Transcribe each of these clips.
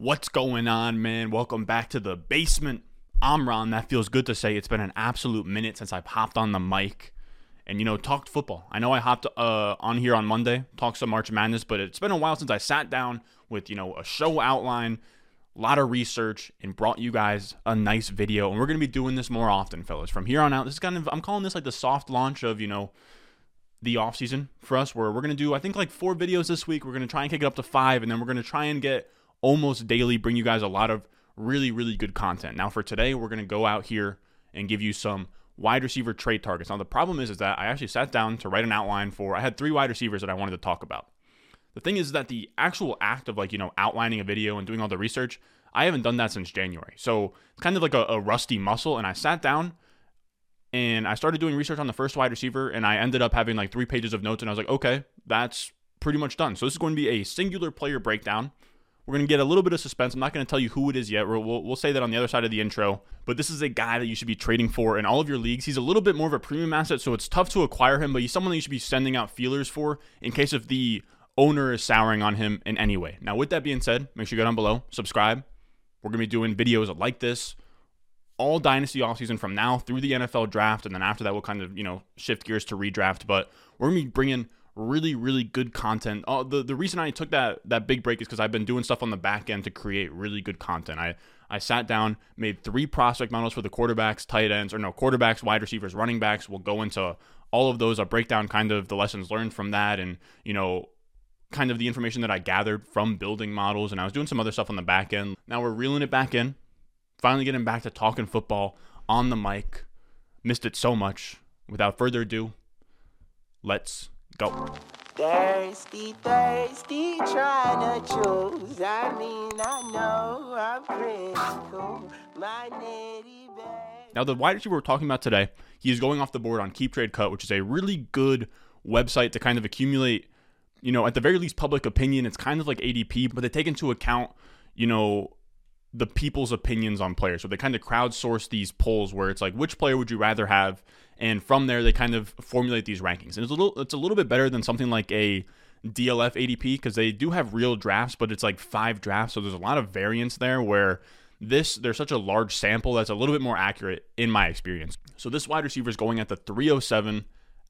What's going on, man? Welcome back to the basement. I'm Ron. That feels good to say. It's been an absolute minute since I've hopped on the mic and, you know, talked football. I know I hopped uh, on here on Monday, talked some March Madness, but it's been a while since I sat down with, you know, a show outline, a lot of research, and brought you guys a nice video. And we're going to be doing this more often, fellas. From here on out, this is kind of, I'm calling this like the soft launch of, you know, the off season for us where we're going to do I think like four videos this week. We're going to try and kick it up to 5 and then we're going to try and get almost daily, bring you guys a lot of really, really good content. Now, for today, we're going to go out here and give you some wide receiver trade targets. Now, the problem is, is that I actually sat down to write an outline for, I had three wide receivers that I wanted to talk about. The thing is that the actual act of like, you know, outlining a video and doing all the research, I haven't done that since January. So it's kind of like a, a rusty muscle. And I sat down and I started doing research on the first wide receiver and I ended up having like three pages of notes and I was like, okay, that's pretty much done. So this is going to be a singular player breakdown. We're going to get a little bit of suspense. I'm not going to tell you who it is yet. We'll, we'll, we'll, say that on the other side of the intro. But this is a guy that you should be trading for in all of your leagues. He's a little bit more of a premium asset, so it's tough to acquire him, but he's someone that you should be sending out feelers for in case if the owner is souring on him in any way. Now, with that being said, make sure you go down below, subscribe. We're going to be doing videos like this all dynasty offseason from now through the NFL draft. And then after that, we'll kind of, you know, shift gears to redraft. But we're going to be bringing really, really good content. Oh, the, the reason I took that that big break is because I've been doing stuff on the back end to create really good content. I I sat down, made three prospect models for the quarterbacks, tight ends, or no quarterbacks, wide receivers, running backs. We'll go into all of those. I'll break down kind of the lessons learned from that, and you know, kind of the information that I gathered from building models. And I was doing some other stuff on the back end. Now we're reeling it back in. Finally getting back to talking football on the mic. Missed it so much. Without further ado, let's Go. Thirsty, thirsty, trying to choose. I mean, I know I'm critical. My nitty Now, the wide receiver we're talking about today, he is going off the board on Keep Trade Cut, which is a really good website to kind of accumulate, you know, at the very least, public opinion. It's kind of like ADP, but they take into account, you know, the people's opinions on players. So they kind of crowdsource these polls where it's like, which player would you rather have? And from there, they kind of formulate these rankings. And it's a little, it's a little bit better than something like a DLF ADP because they do have real drafts, but it's like five drafts. So there's a lot of variance there where this, there's such a large sample that's a little bit more accurate in my experience. So this wide receiver is going at the 307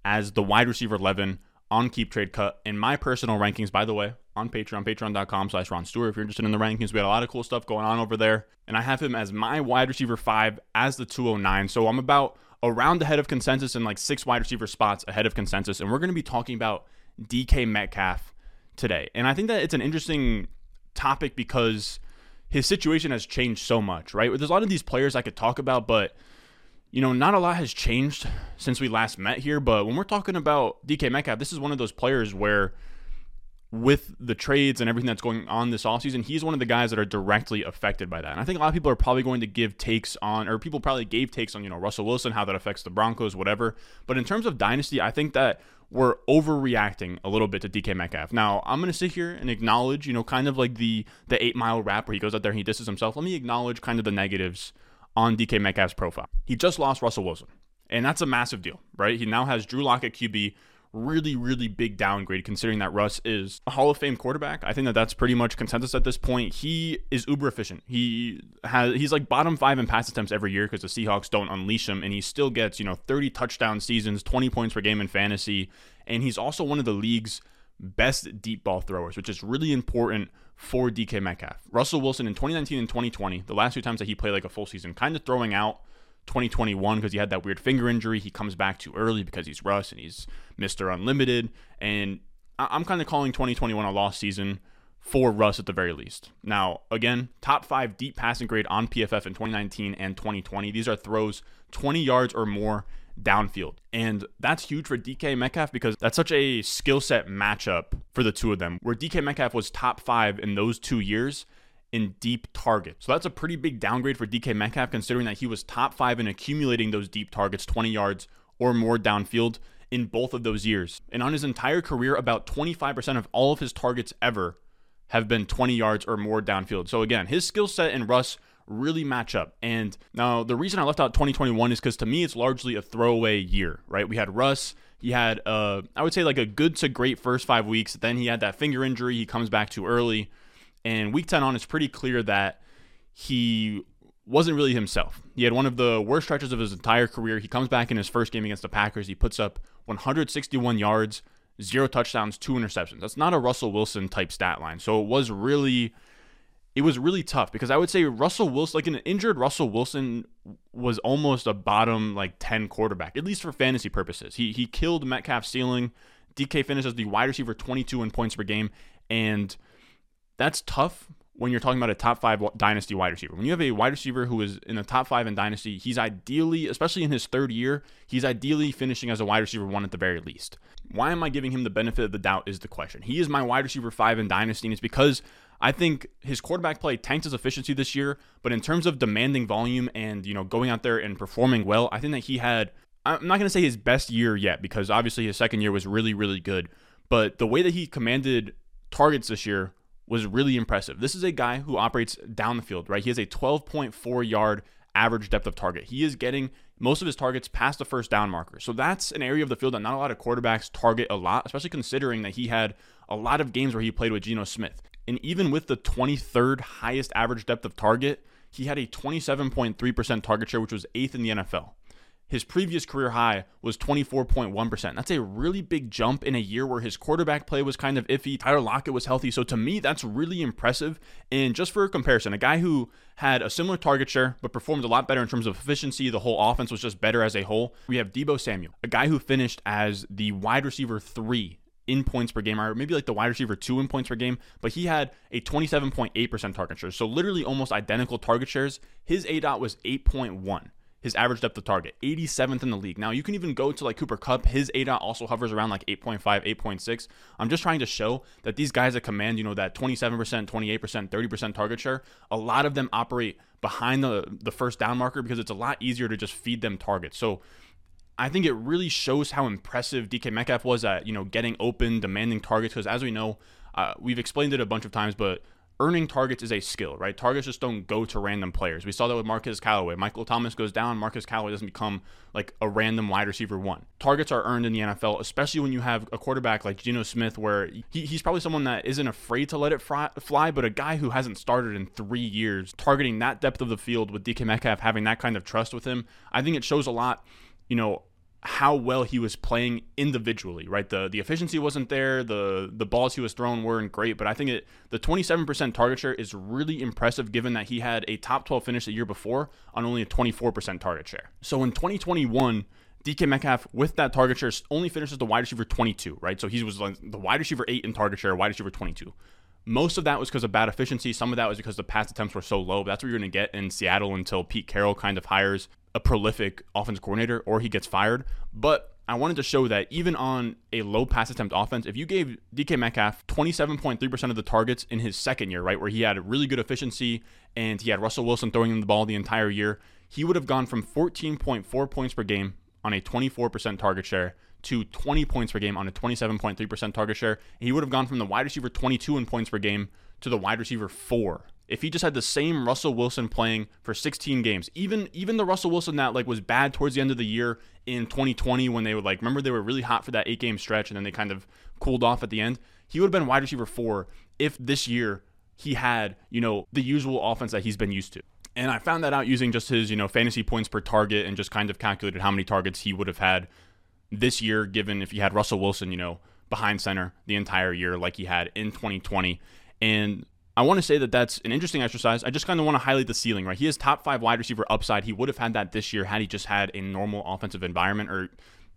as the wide receiver 11 on Keep Trade Cut. In my personal rankings, by the way, on Patreon, patreon.com slash Ron Stewart. If you're interested in the rankings, we got a lot of cool stuff going on over there. And I have him as my wide receiver five as the 209. So I'm about around ahead of consensus and like six wide receiver spots ahead of consensus. And we're going to be talking about DK Metcalf today. And I think that it's an interesting topic because his situation has changed so much, right? There's a lot of these players I could talk about, but you know, not a lot has changed since we last met here. But when we're talking about DK Metcalf, this is one of those players where with the trades and everything that's going on this offseason, he's one of the guys that are directly affected by that. And I think a lot of people are probably going to give takes on, or people probably gave takes on, you know, Russell Wilson, how that affects the Broncos, whatever. But in terms of dynasty, I think that we're overreacting a little bit to DK Metcalf. Now, I'm going to sit here and acknowledge, you know, kind of like the the eight mile rap where he goes out there and he disses himself. Let me acknowledge kind of the negatives on DK Metcalf's profile. He just lost Russell Wilson. And that's a massive deal, right? He now has Drew Lock at QB, really, really big downgrade considering that Russ is a Hall of Fame quarterback. I think that that's pretty much consensus at this point. He is uber efficient. He has he's like bottom five in pass attempts every year because the Seahawks don't unleash him, and he still gets you know 30 touchdown seasons, 20 points per game in fantasy, and he's also one of the league's best deep ball throwers, which is really important for DK Metcalf. Russell Wilson in 2019 and 2020, the last two times that he played like a full season, kind of throwing out 2021 because he had that weird finger injury. He comes back too early because he's Russ and he's Mr. Unlimited. And I'm kind of calling 2021 a lost season for Russ at the very least. Now, again, top five deep passing grade on PFF in 2019 and 2020. These are throws 20 yards or more downfield. And that's huge for DK Metcalf because that's such a skill set matchup for the two of them, where DK Metcalf was top five in those two years in deep targets. So that's a pretty big downgrade for DK Metcalf, considering that he was top five in accumulating those deep targets, 20 yards or more downfield in both of those years. And on his entire career, about 25% of all of his targets ever have been 20 yards or more downfield. So again, his skill set and Russ really match up. And now the reason I left out 2021 is because to me it's largely a throwaway year, right? We had Russ. He had, uh, I would say, like a good to great first five weeks. Then he had that finger injury. He comes back too early And week 10 on, it's pretty clear that he wasn't really himself. He had one of the worst stretches of his entire career. He comes back in his first game against the Packers. He puts up 161 yards, zero touchdowns, two interceptions. That's not a Russell Wilson type stat line. So it was really it was really tough because I would say Russell Wilson, like an injured Russell Wilson, was almost a bottom like 10 quarterback, at least for fantasy purposes. He he killed Metcalf's ceiling. DK finishes the wide receiver 22 in points per game, and that's tough when you're talking about a top five dynasty wide receiver. When you have a wide receiver who is in the top five in dynasty, he's ideally, especially in his third year, he's ideally finishing as a wide receiver one at the very least. Why am I giving him the benefit of the doubt is the question. He is my wide receiver five in dynasty, and it's because I think his quarterback play tanked his efficiency this year, but in terms of demanding volume and you know going out there and performing well, I think that he had I'm not going to say his best year yet because obviously his second year was really really good, but the way that he commanded targets this year was really impressive. This is a guy who operates down the field, right? He has a 12.4 yard average depth of target. He is getting most of his targets past the first down marker. So that's an area of the field that not a lot of quarterbacks target a lot, especially considering that he had a lot of games where he played with Geno Smith. And even with the 23rd highest average depth of target, he had a 27.3% target share, which was eighth in the NFL. His previous career high was 24.1%. That's a really big jump in a year where his quarterback play was kind of iffy. Tyler Lockett was healthy. So to me, that's really impressive. And just for comparison, a guy who had a similar target share but performed a lot better in terms of efficiency, the whole offense was just better as a whole. We have Deebo Samuel, a guy who finished as the wide receiver three in points per game, or maybe like the wide receiver two in points per game, but he had a 27.8% target share. So literally almost identical target shares. His ADOT was 8.1 his average depth of target, 87th in the league. Now, you can even go to like Cooper Kupp. His ADOT also hovers around like 8.5, 8.6. I'm just trying to show that these guys that command, you know, that 27%, 28%, 30% target share, a lot of them operate behind the, the first down marker because it's a lot easier to just feed them targets. So, I think it really shows how impressive DK Metcalf was at, you know, getting open, demanding targets. Because as we know, uh, we've explained it a bunch of times, but earning targets is a skill, right? Targets just don't go to random players. We saw that with Marquez Callaway. Michael Thomas goes down, Marquez Callaway doesn't become like a random wide receiver one. Targets are earned in the NFL, especially when you have a quarterback like Geno Smith, where he, he's probably someone that isn't afraid to let it fly, fly, but a guy who hasn't started in three years, targeting that depth of the field with DK Metcalf having that kind of trust with him, I think it shows a lot, you know, how well he was playing individually, right? The the efficiency wasn't there, the the balls he was throwing weren't great, but I think it the 27% target share is really impressive given that he had a top 12 finish the year before on only a 24% target share. So in 2021, DK Metcalf with that target share only finishes the wide receiver 22, right? So he was like the wide receiver 8 in target share, wide receiver 22. Most of that was because of bad efficiency. Some of that was because the pass attempts were so low. That's what you're going to get in Seattle until Pete Carroll kind of hires a prolific offense coordinator or he gets fired. But I wanted to show that even on a low pass attempt offense, if you gave DK Metcalf 27.3% of the targets in his second year, right, where he had really good efficiency and he had Russell Wilson throwing him the ball the entire year, he would have gone from 14.4 points per game on a 24% target share to 20 points per game on a 27.3% target share. He would have gone from the wide receiver 22 in points per game to the wide receiver 4 if he just had the same Russell Wilson playing for 16 games, even even the Russell Wilson that like was bad towards the end of the year in 2020 when they were like remember they were really hot for that eight game stretch and then they kind of cooled off at the end, he would have been wide receiver four if this year he had you know the usual offense that he's been used to. And I found that out using just his you know fantasy points per target and just kind of calculated how many targets he would have had this year given if he had Russell Wilson you know behind center the entire year like he had in 2020 and I want to say that that's an interesting exercise. I just kind of want to highlight the ceiling, right? He has top five wide receiver upside. He would have had that this year had he just had a normal offensive environment, or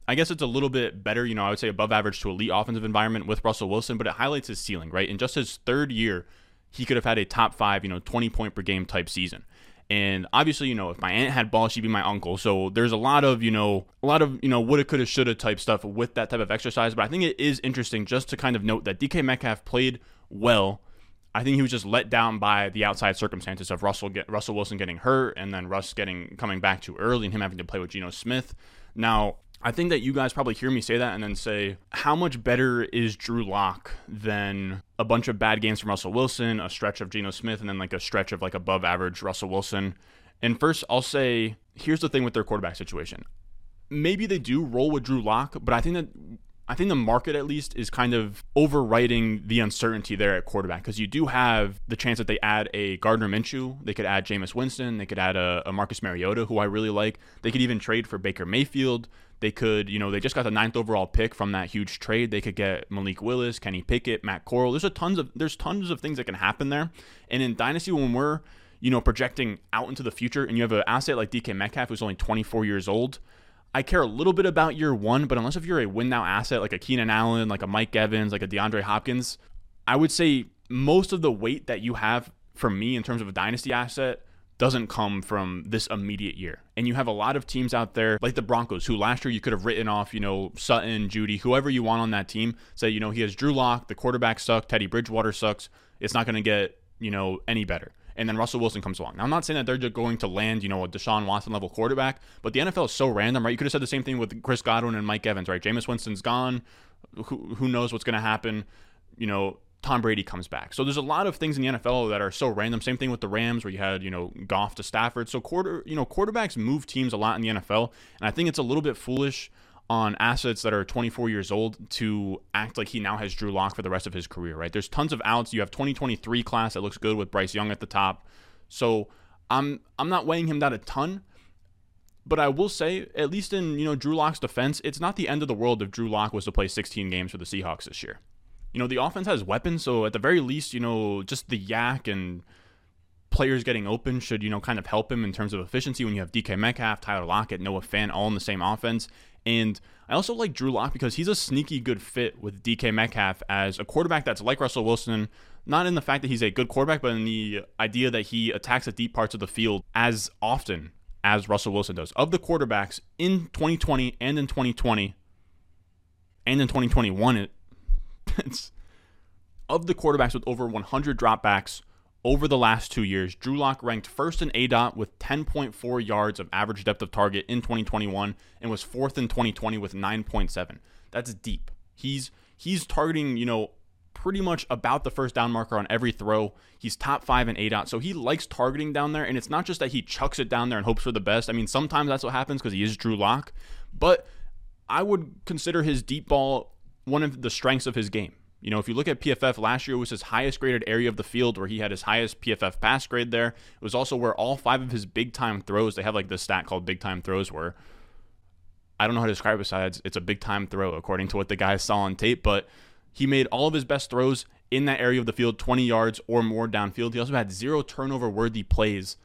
I guess it's a little bit better, you know, I would say above average to elite offensive environment with Russell Wilson, but it highlights his ceiling, right? In just his third year, he could have had a top five, you know, 20 point per game type season. And obviously, you know, if my aunt had balls, she'd be my uncle. So there's a lot of, you know, a lot of, you know, woulda, coulda, shoulda type stuff with that type of exercise. But I think it is interesting just to kind of note that DK Metcalf played well I think he was just let down by the outside circumstances of Russell get, Russell Wilson getting hurt and then Russ getting coming back too early and him having to play with Geno Smith. Now, I think that you guys probably hear me say that and then say, how much better is Drew Lock than a bunch of bad games from Russell Wilson, a stretch of Geno Smith, and then like a stretch of like above average Russell Wilson? And first, I'll say, here's the thing with their quarterback situation. Maybe they do roll with Drew Lock, but I think that I think the market at least is kind of overwriting the uncertainty there at quarterback because you do have the chance that they add a Gardner Minshew, they could add Jameis Winston, they could add a, a Marcus Mariota, who I really like. They could even trade for Baker Mayfield. They could, you know, they just got the ninth overall pick from that huge trade. They could get Malik Willis, Kenny Pickett, Matt Corral. There's a tons of there's tons of things that can happen there. And in Dynasty, when we're you know projecting out into the future, and you have an asset like DK Metcalf who's only 24 years old, I care a little bit about year one, but unless if you're a win now asset like a Keenan Allen, like a Mike Evans, like a DeAndre Hopkins, I would say most of the weight that you have for me in terms of a dynasty asset doesn't come from this immediate year. And you have a lot of teams out there like the Broncos, who last year you could have written off, you know, Sutton, Judy, whoever you want on that team. Say, you know, he has Drew Lock, the quarterback sucks, Teddy Bridgewater sucks. It's not going to get, you know, any better and then Russell Wilson comes along. Now, I'm not saying that they're just going to land, you know, a Deshaun Watson level quarterback, but the NFL is so random, right? You could have said the same thing with Chris Godwin and Mike Evans, right? Jameis Winston's gone. Who, who knows what's going to happen? You know, Tom Brady comes back. So there's a lot of things in the NFL that are so random. Same thing with the Rams, where you had you know Goff to Stafford. So quarter, you know, quarterbacks move teams a lot in the NFL, and I think it's a little bit foolish on assets that are 24 years old to act like he now has Drew Lock for the rest of his career, right? There's tons of outs. You have 2023 class that looks good with Bryce Young at the top. So I'm I'm not weighing him down a ton, but I will say, at least in you know Drew Lock's defense, it's not the end of the world if Drew Lock was to play 16 games for the Seahawks this year. You know the offense has weapons, so at the very least, you know just the YAC and players getting open should, you know, kind of help him in terms of efficiency when you have DK Metcalf, Tyler Lockett, Noah Fant all in the same offense. And I also like Drew Lock because he's a sneaky good fit with DK Metcalf as a quarterback that's like Russell Wilson, not in the fact that he's a good quarterback, but in the idea that he attacks the deep parts of the field as often as Russell Wilson does. Of the quarterbacks in 2020 and in 2020 and in 2021, it, it's of the quarterbacks with over 100 dropbacks over the last two years, Drew Lock ranked first in ADOT with 10.4 yards of average depth of target in 2021 and was fourth in 2020 with 9.7. That's deep. He's he's targeting, you know, pretty much about the first down marker on every throw. He's top five in ADOT, so he likes targeting down there. And it's not just that he chucks it down there and hopes for the best. I mean, sometimes that's what happens because he is Drew Lock, but I would consider his deep ball one of the strengths of his game. You know, if you look at PFF last year, it was his highest graded area of the field where he had his highest PFF pass grade there. It was also where all five of his big time throws, they have like this stat called big time throws where I don't know how to describe it besides it's a big time throw according to what the guys saw on tape, but he made all of his best throws in that area of the field, 20 yards or more downfield. He also had zero turnover worthy plays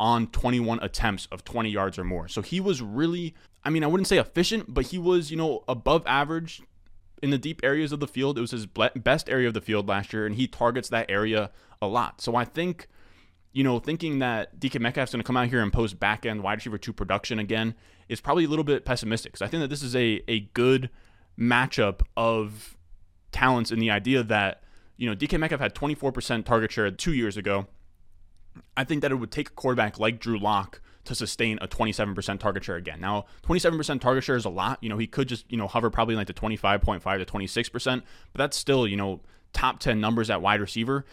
on 21 attempts of 20 yards or more. So he was really, I mean, I wouldn't say efficient, but he was, you know, above average in the deep areas of the field. It was his best area of the field last year, and he targets that area a lot. So I think, you know, thinking that DK Metcalf's going to come out here and post back end wide receiver two production again is probably a little bit pessimistic. Because I think that this is a a good matchup of talents in the idea that you know DK Metcalf had 24% target share two years ago. I think that it would take a quarterback like Drew Lock to sustain a 27% target share again. Now, 27% target share is a lot. You know, he could just, you know, hover probably like the 25.5 to 26%, but that's still, you know, top 10 numbers at wide receiver.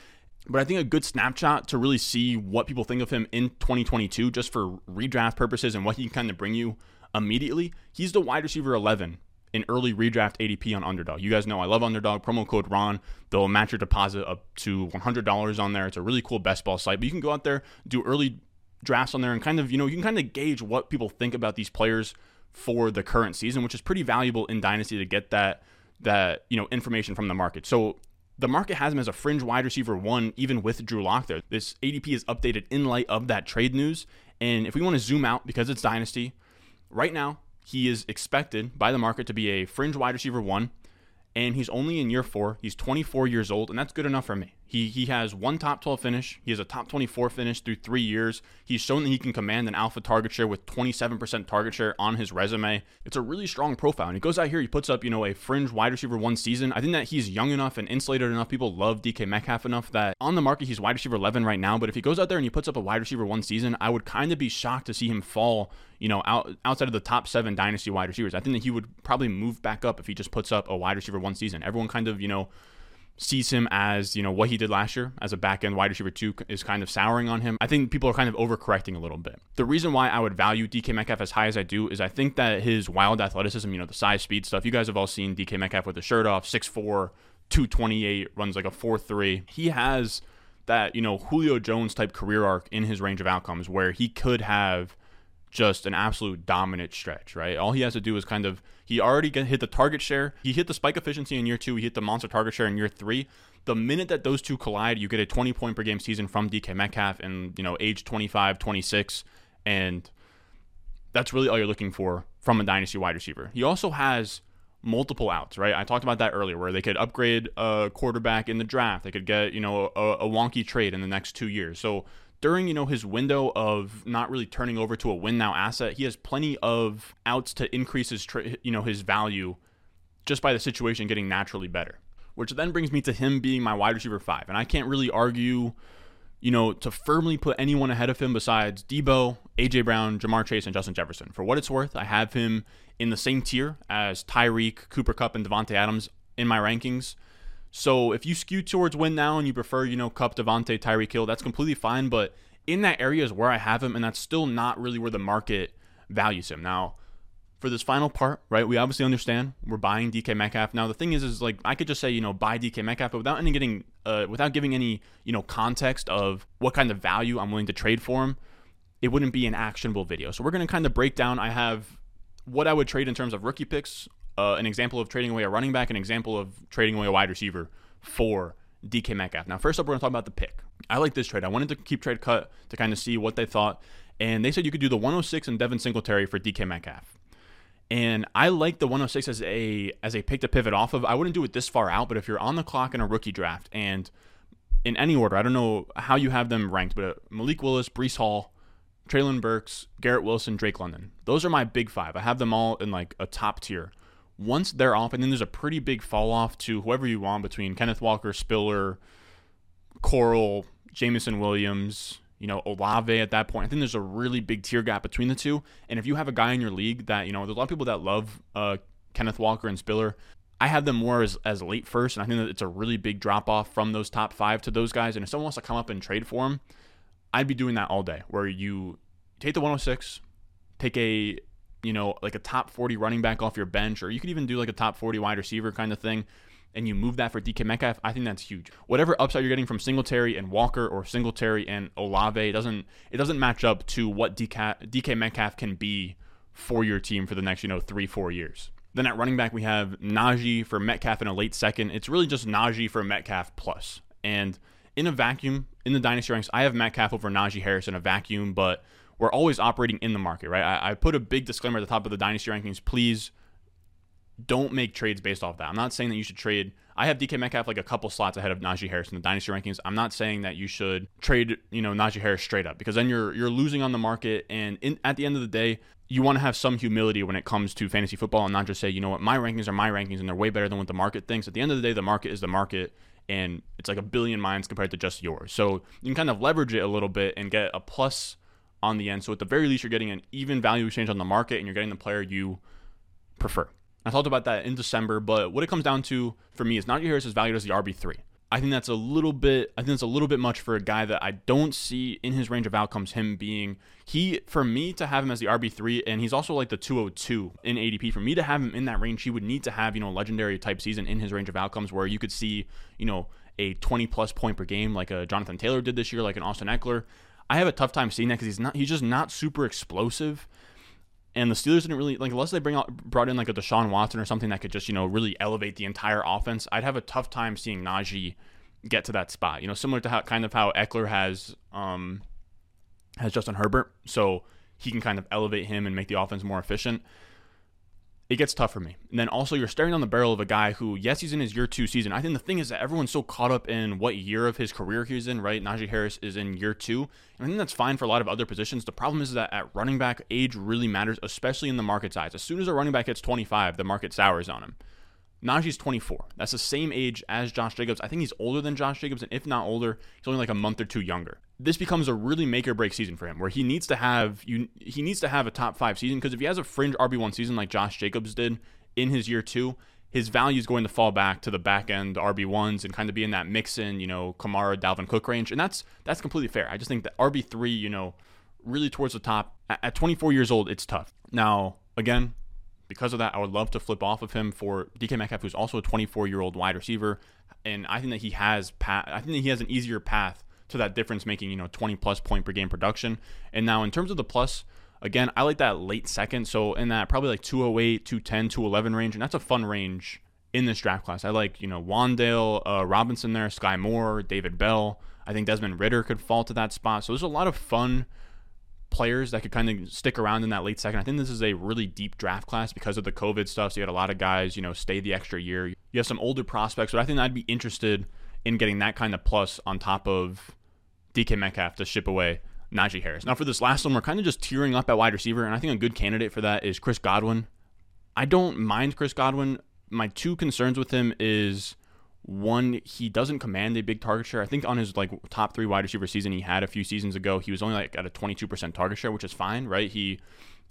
But I think a good snapshot to really see what people think of him in 2022, just for redraft purposes and what he can kind of bring you immediately. He's the wide receiver 11 in early redraft ADP on Underdog. You guys know I love Underdog. Promo code Ron. They'll match your deposit up to $100 on there. It's a really cool best ball site. But you can go out there, do early drafts on there and kind of, you know, you can kind of gauge what people think about these players for the current season, which is pretty valuable in Dynasty to get that that, you know, information from the market. So the market has him as a fringe wide receiver one, even with Drew Lock there. This ADP is updated in light of that trade news. And if we want to zoom out because it's Dynasty, right now he is expected by the market to be a fringe wide receiver one and he's only in year four. He's 24 years old, and that's good enough for me. He he has one top 12 finish. He has a top 24 finish through three years. He's shown that he can command an alpha target share with 27% target share on his resume. It's a really strong profile. And he goes out here, he puts up, you know, a fringe wide receiver one season. I think that he's young enough and insulated enough. People love DK Metcalf enough that on the market he's wide receiver 11 right now. But if he goes out there and he puts up a wide receiver one season, I would kind of be shocked to see him fall, you know, out outside of the top seven dynasty wide receivers. I think that he would probably move back up if he just puts up a wide receiver one season. Everyone kind of, you know, sees him as, you know, what he did last year as a back end wide receiver two is kind of souring on him. I think people are kind of overcorrecting a little bit. The reason why I would value DK Metcalf as high as I do is I think that his wild athleticism, you know, the size, speed stuff, you guys have all seen DK Metcalf with the shirt off, 6'4, 228, runs like a 4'3. He has that, you know, Julio Jones type career arc in his range of outcomes where he could have just an absolute dominant stretch, right? All he has to do is kind of he already hit the target share, he hit the spike efficiency in year two, he hit the monster target share in year three. The minute that those two collide, you get a 20 point per game season from DK Metcalf and you know age 25, 26, and that's really all you're looking for from a dynasty wide receiver. He also has multiple outs, right? I talked about that earlier, where they could upgrade a quarterback in the draft. They could get, you know, a, a, wonky trade in the next two years. So during, you know, his window of not really turning over to a win now asset, he has plenty of outs to increase his, tra- you know, his value just by the situation getting naturally better. Which then brings me to him being my wide receiver five, and I can't really argue you know, to firmly put anyone ahead of him besides Deebo, AJ Brown, Ja'Marr Chase, and Justin Jefferson. For what it's worth, I have him in the same tier as Tyreek, Cooper Kupp, and Davante Adams in my rankings. So if you skew towards win now and you prefer, you know, Kupp, Davante, Tyreek Hill, that's completely fine. But in that area is where I have him, and that's still not really where the market values him. Now, for this final part, right? We obviously understand we're buying DK Metcalf. Now the thing is, is like I could just say, you know, buy DK Metcalf, but without any getting, uh, without giving any, you know, context of what kind of value I'm willing to trade for him, it wouldn't be an actionable video. So we're gonna kind of break down. I have what I would trade in terms of rookie picks, uh, an example of trading away a running back, an example of trading away a wide receiver for DK Metcalf. Now, first up, we're gonna talk about the pick. I like this trade. I wanted to keep trade cut to kind of see what they thought, and they said you could do the 106 and Devin Singletary for DK Metcalf. And I like the 106 as a as a pick to pivot off of. I wouldn't do it this far out, but if you're on the clock in a rookie draft and in any order, I don't know how you have them ranked, but Malik Willis, Breece Hall, Treylon Burks, Garrett Wilson, Drake London. Those are my big five. I have them all in like a top tier. Once they're off, and then there's a pretty big fall off to whoever you want between Kenneth Walker, Spiller, Corral, Jameson Williams, you know, Olave at that point. I think there's a really big tier gap between the two. And if you have a guy in your league that, you know, there's a lot of people that love uh, Kenneth Walker and Spiller. I have them more as, as late first, and I think that it's a really big drop off from those top five to those guys. And if someone wants to come up and trade for them, I'd be doing that all day, where you take the 106, take a you know like a top 40 running back off your bench, or you could even do like a top 40 wide receiver kind of thing, and you move that for DK Metcalf, I think that's huge. Whatever upside you're getting from Singletary and Walker or Singletary and Olave, it doesn't it doesn't match up to what DK, DK Metcalf can be for your team for the next you know three four years. Then at running back we have Najee for Metcalf in a late second. It's really just Najee for Metcalf plus. And in a vacuum in the dynasty ranks, I have Metcalf over Najee Harris in a vacuum, but we're always operating in the market, right? I, I put a big disclaimer at the top of the dynasty rankings. Please don't make trades based off that. I'm not saying that you should trade. I have DK Metcalf like a couple slots ahead of Najee Harris in the dynasty rankings. I'm not saying that you should trade, you know, Najee Harris straight up because then you're you're losing on the market. And in, at the end of the day, you want to have some humility when it comes to fantasy football and not just say, you know what, my rankings are my rankings and they're way better than what the market thinks. At the end of the day, the market is the market and it's like a billion minds compared to just yours. So you can kind of leverage it a little bit and get a plus on the end. So at the very least, you're getting an even value exchange on the market and you're getting the player you prefer. I talked about that in December, but what it comes down to for me is Najee Harris is valued as the RB3. I think that's a little bit I think it's a little bit much for a guy that I don't see in his range of outcomes him being he for me to have him as the RB3 and he's also like the 202 in ADP for me to have him in that range he would need to have, you know, a legendary type season in his range of outcomes where you could see, you know, a 20 plus point per game like a Jonathan Taylor did this year like an Austin Ekeler. I have a tough time seeing that cuz he's not he's just not super explosive and the Steelers didn't really like unless they bring out brought in like a Deshaun Watson or something that could just you know really elevate the entire offense. I'd have a tough time seeing Najee get to that spot. You know, similar to how kind of how Ekeler has um has Justin Herbert, so he can kind of elevate him and make the offense more efficient it gets tough for me. And then also, you're staring down the barrel of a guy who, yes, he's in his year two season. I think the thing is that everyone's so caught up in what year of his career he's in, right? Najee Harris is in year two. And I think that's fine for a lot of other positions. The problem is that at running back, age really matters, especially in the market size. As soon as a running back hits 25, the market sours on him. Najee's 24. That's the same age as Josh Jacobs. I think he's older than Josh Jacobs, and if not older, he's only like a month or two younger. This becomes a really make or break season for him, where he needs to have you. He needs to have a top five season because if he has a fringe RB one season like Josh Jacobs did in his year two, his value is going to fall back to the back end RB ones and kind of be in that mix in, you know, Kamara, Dalvin Cook range, and that's that's completely fair. I just think that RB three, you know, really towards the top at 24 years old, it's tough. Now, again, because of that, I would love to flip off of him for DK Metcalf, who's also a 24 year old wide receiver, and I think that he has pa- I think that he has an easier path to that difference making, you know, 20 plus point per game production. And now in terms of the plus, again, I like that late second. So in that probably like 208, 210, 211 range. And that's a fun range in this draft class. I like, you know, Wan'Dale, uh, Robinson there, Sky Moore, David Bell. I think Desmond Ridder could fall to that spot. So there's a lot of fun players that could kind of stick around in that late second. I think this is a really deep draft class because of the COVID stuff. So you had a lot of guys, you know, stay the extra year. You have some older prospects, but I think I'd be interested in getting that kind of plus on top of DK Metcalf to ship away Najee Harris. Now, for this last one, we're kind of just tearing up at wide receiver, and I think a good candidate for that is Chris Godwin. I don't mind Chris Godwin. My two concerns with him is one, he doesn't command a big target share. I think on his like top three wide receiver season he had a few seasons ago, he was only like at a 22% target share, which is fine, right? He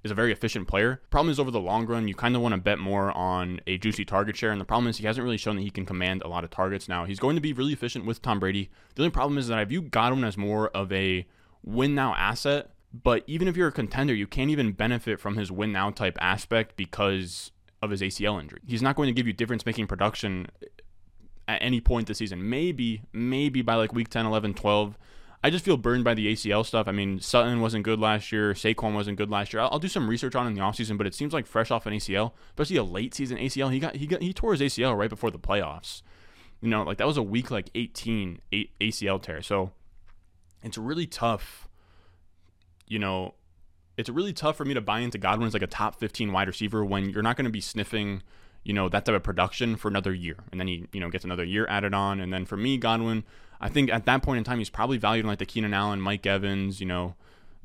is a very efficient player. Problem is over the long run, you kind of want to bet more on a juicy target share. And the problem is he hasn't really shown that he can command a lot of targets now. He's going to be really efficient with Tom Brady. The only problem is that I view Godwin as more of a win now asset. But even if you're a contender, you can't even benefit from his win now type aspect because of his ACL injury. He's not going to give you difference making production at any point this season. Maybe, maybe by like week 10, 11, 12 I just feel burned by the ACL stuff. I mean, Sutton wasn't good last year. Saquon wasn't good last year. I'll, I'll do some research on in the offseason, but it seems like fresh off an ACL, especially a late season ACL. He got he got he tore his ACL right before the playoffs. You know, like that was a week like 18 ACL tear. So it's really tough. You know, it's really tough for me to buy into Godwin as like a top 15 wide receiver when you're not going to be sniffing you know that type of production for another year and then he you know gets another year added on and then for me godwin I think at that point in time, he's probably valued like the Keenan Allen, Mike Evans, you know,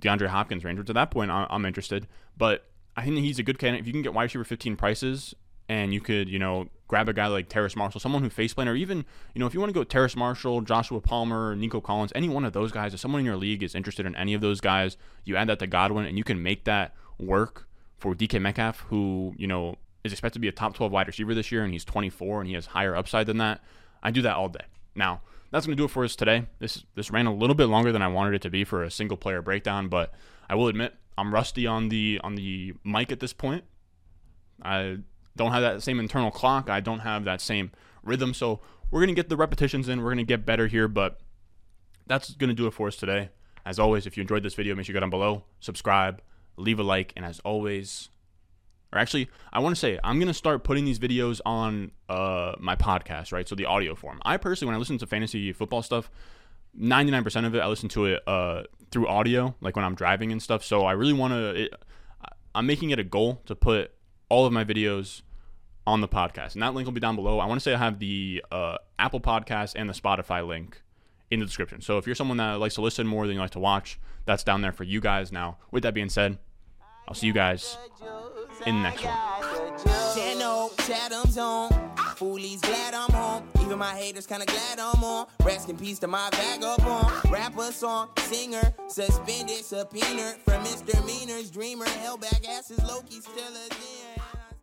DeAndre Hopkins range. At that point, I'm interested. But I think he's a good candidate. If you can get wide receiver 15 prices and you could, you know, grab a guy like Terrace Marshall, someone who face plan, or even, you know, if you want to go Terrace Marshall, Joshua Palmer, Nico Collins, any one of those guys, if someone in your league is interested in any of those guys, you add that to Godwin and you can make that work for DK Metcalf, who, you know, is expected to be a top 12 wide receiver this year and he's 24 and he has higher upside than that. I do that all day. Now, that's going to do it for us today. This this ran a little bit longer than I wanted it to be for a single player breakdown, but I will admit I'm rusty on the on the mic at this point. I don't have that same internal clock. I don't have that same rhythm. So we're going to get the repetitions in. We're going to get better here, but that's going to do it for us today. As always, if you enjoyed this video, make sure you go down below, subscribe, leave a like, and as always, or actually, I want to say I'm gonna start putting these videos on uh, my podcast, right? So the audio form. I personally, when I listen to fantasy football stuff, 99% of it I listen to it uh, through audio, like when I'm driving and stuff. So I really want to. I'm making it a goal to put all of my videos on the podcast, and that link will be down below. I want to say I have the uh, Apple Podcast and the Spotify link in the description. So if you're someone that likes to listen more than you like to watch, that's down there for you guys. Now, with that being said, I'll see you guys in the next one. Foolies glad I'm home. Even my haters kinda glad I'm on. Rest in peace to my. Rapper, song, singer, suspended, subpoena for misdemeanors. Dreamer, held back asses, Loki still a